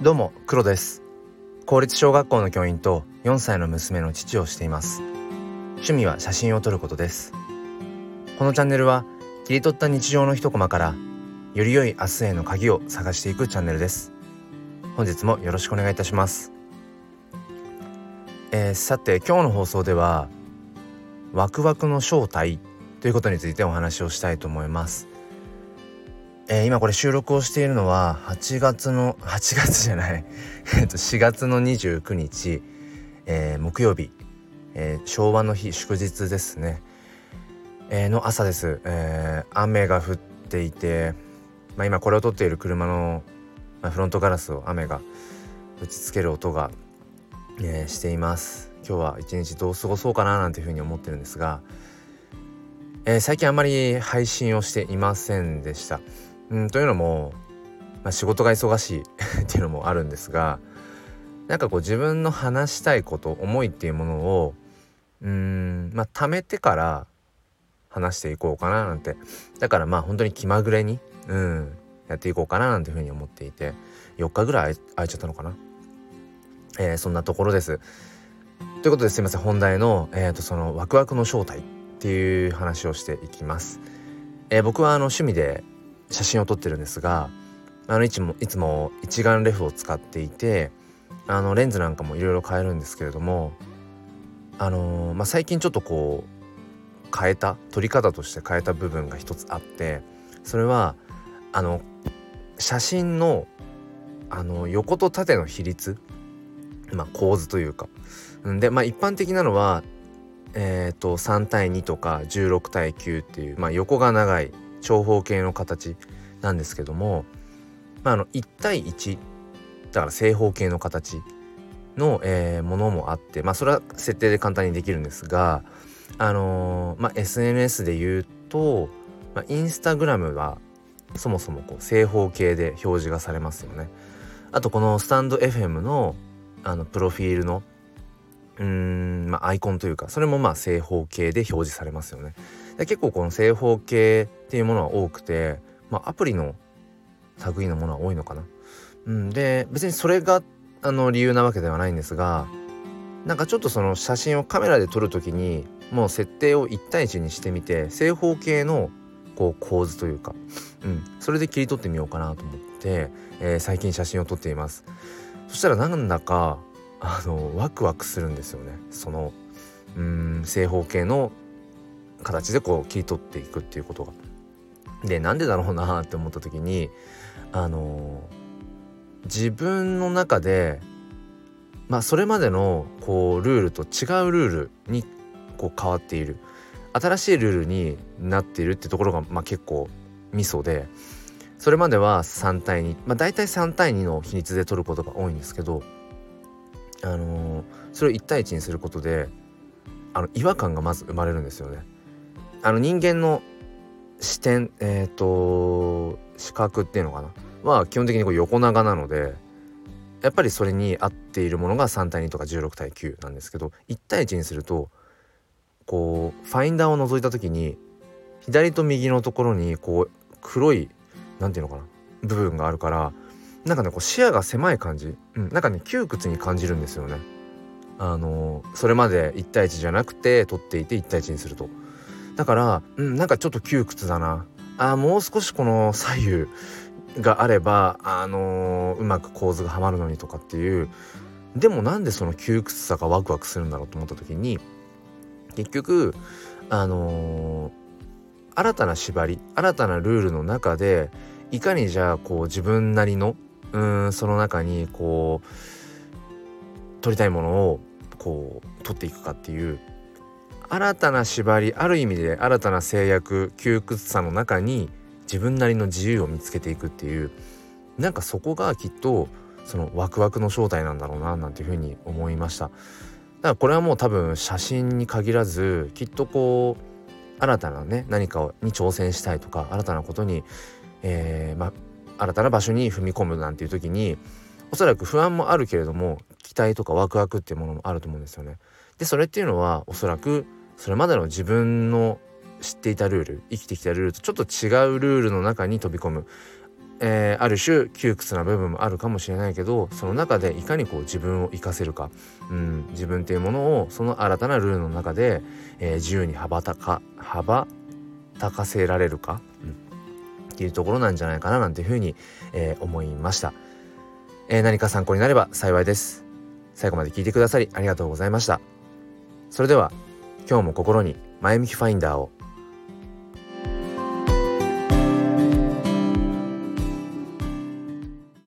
どうも黒です。公立小学校の教員と4歳の娘の父をしています。趣味は写真を撮ることです。このチャンネルは切り取った日常の一コマからより良い明日への鍵を探していくチャンネルです。本日もよろしくお願いいたします。えー、さて今日の放送ではワクワクの正体ということについてお話をしたいと思います。えー、今これ収録をしているのは8月の 8月じゃない。4月の29日、えー、木曜日、えー、昭和の日祝日ですね、え、の朝です、え、雨が降っていて、まあ、今これを撮っている車の、まあ、フロントガラスを雨が打ちつける音が、え、しています。今日は一日どう過ごそうかななんていうふうに思ってるんですが、え、最近あまり配信をしていませんでした。うんというのも、まあ、仕事が忙しい っていうのもあるんですがなんかこう自分の話したいこと思いっていうものをうんまあ貯めてから話していこうかななんてだからまあ本当に気まぐれにうんやっていこうかななんていうふうに思っていて4日ぐらい空いちゃったのかな、えー、そんなところです。ということですいません本題の、えーと、そのワクワクの正体っていう話をしていきます。えー、僕はあの趣味で写真を撮ってるんですがあのいつもいつも一眼レフを使っていてあのレンズなんかもいろいろ変えるんですけれどもあのー、まあ、最近ちょっとこう変えた撮り方として変えた部分が一つあってそれはあの写真のあの横と縦の比率まあ構図というか。でまあ一般的なのはえっ、ー、と3対2とか16対9っていう、まあ、横が長い長方形の形なんですけども、まあ、あの1対1だから正方形の形の、えー、ものもあって、まあ、それは設定で簡単にできるんですが、あのー、まあ、SNS で言うと、まあ、インスタグラムはそもそもこう正方形で表示がされますよね。あとこのスタンド FM のあのプロフィールのうーん、まあ、アイコンというかそれもまあ正方形で表示されますよね。で結構この正方形っていうものは多くて、まあ、アプリの類のものは多いのかな。うん、で別にそれがあの理由なわけではないんですがなんかちょっとその写真をカメラで撮る時にもう設定を1対1にしてみて正方形のこう構図というか、うん、それで切り取ってみようかなと思って、えー、最近写真を撮っていますそしたらなんだかあのワクワクするんですよねそのうん正方形の形でこう切り取っていくっていうことが。でなんでだろうなって思った時にあの自分の中でまあそれまでのこうルールと違うルールにこう変わっている新しいルールになっているってところが、まあ、結構ミソでそれまでは3対2まあ大体3対2の比率で取ることが多いんですけどあのー、それを1対1にすることであの違和感がまず生まれるんですよね。あの人間の視点えっ、ー、と視覚っていうのかな？は基本的にこう横長なのでやっぱりそれに合っているものが3対2とか16対9なんですけど1対1にするとこうファインダーを覗いた時に左と右のところにこう黒い何て言うのかな？部分があるからなんかねこう視野が狭い感じ、うん、なんかね窮屈に感じるんですよね。あのそれまで1対1じゃなくて取っていて1対1にすると。だから、うん、なんかちょっと窮屈だな。あもう少しこの左右があれば、あのー、うまく構図がはまるのにとかっていうでもなんでその窮屈さがワクワクするんだろうと思った時に結局あのー、新たな縛り新たなルールの中でいかにじゃあこう自分なりのうんその中にこう取りたいものをこう取っていくかっていう新たな縛りある意味で新たな制約窮屈さの中に自分なりの自由を見つけていくっていうなんかそこがきっとそのワクワクの正体なんだろうななんていうふうに思いました。だからこれはもう多分写真に限らずきっとこう新たなね何かに挑戦したいとか新たなことに、えー、ま新たな場所に踏み込むなんていう時におそらく不安もあるけれども期待とかワクワクっていうものもあると思うんですよね。でそれっていうのはおそらくそれまでの自分の知っていたルール生きてきたルールとちょっと違うルールの中に飛び込む。えー、ある種窮屈な部分もあるかもしれないけどその中でいかにこう自分を生かせるか、うん、自分っていうものをその新たなルールの中で、えー、自由に羽ばたか羽ばたかせられるか、っていうところなんじゃないかななんていうふうに、えー、思いました、え何か参考になれば幸いです。最後まで聞いてくださりありがとうございました。それでは今日も心に前向きファインダーを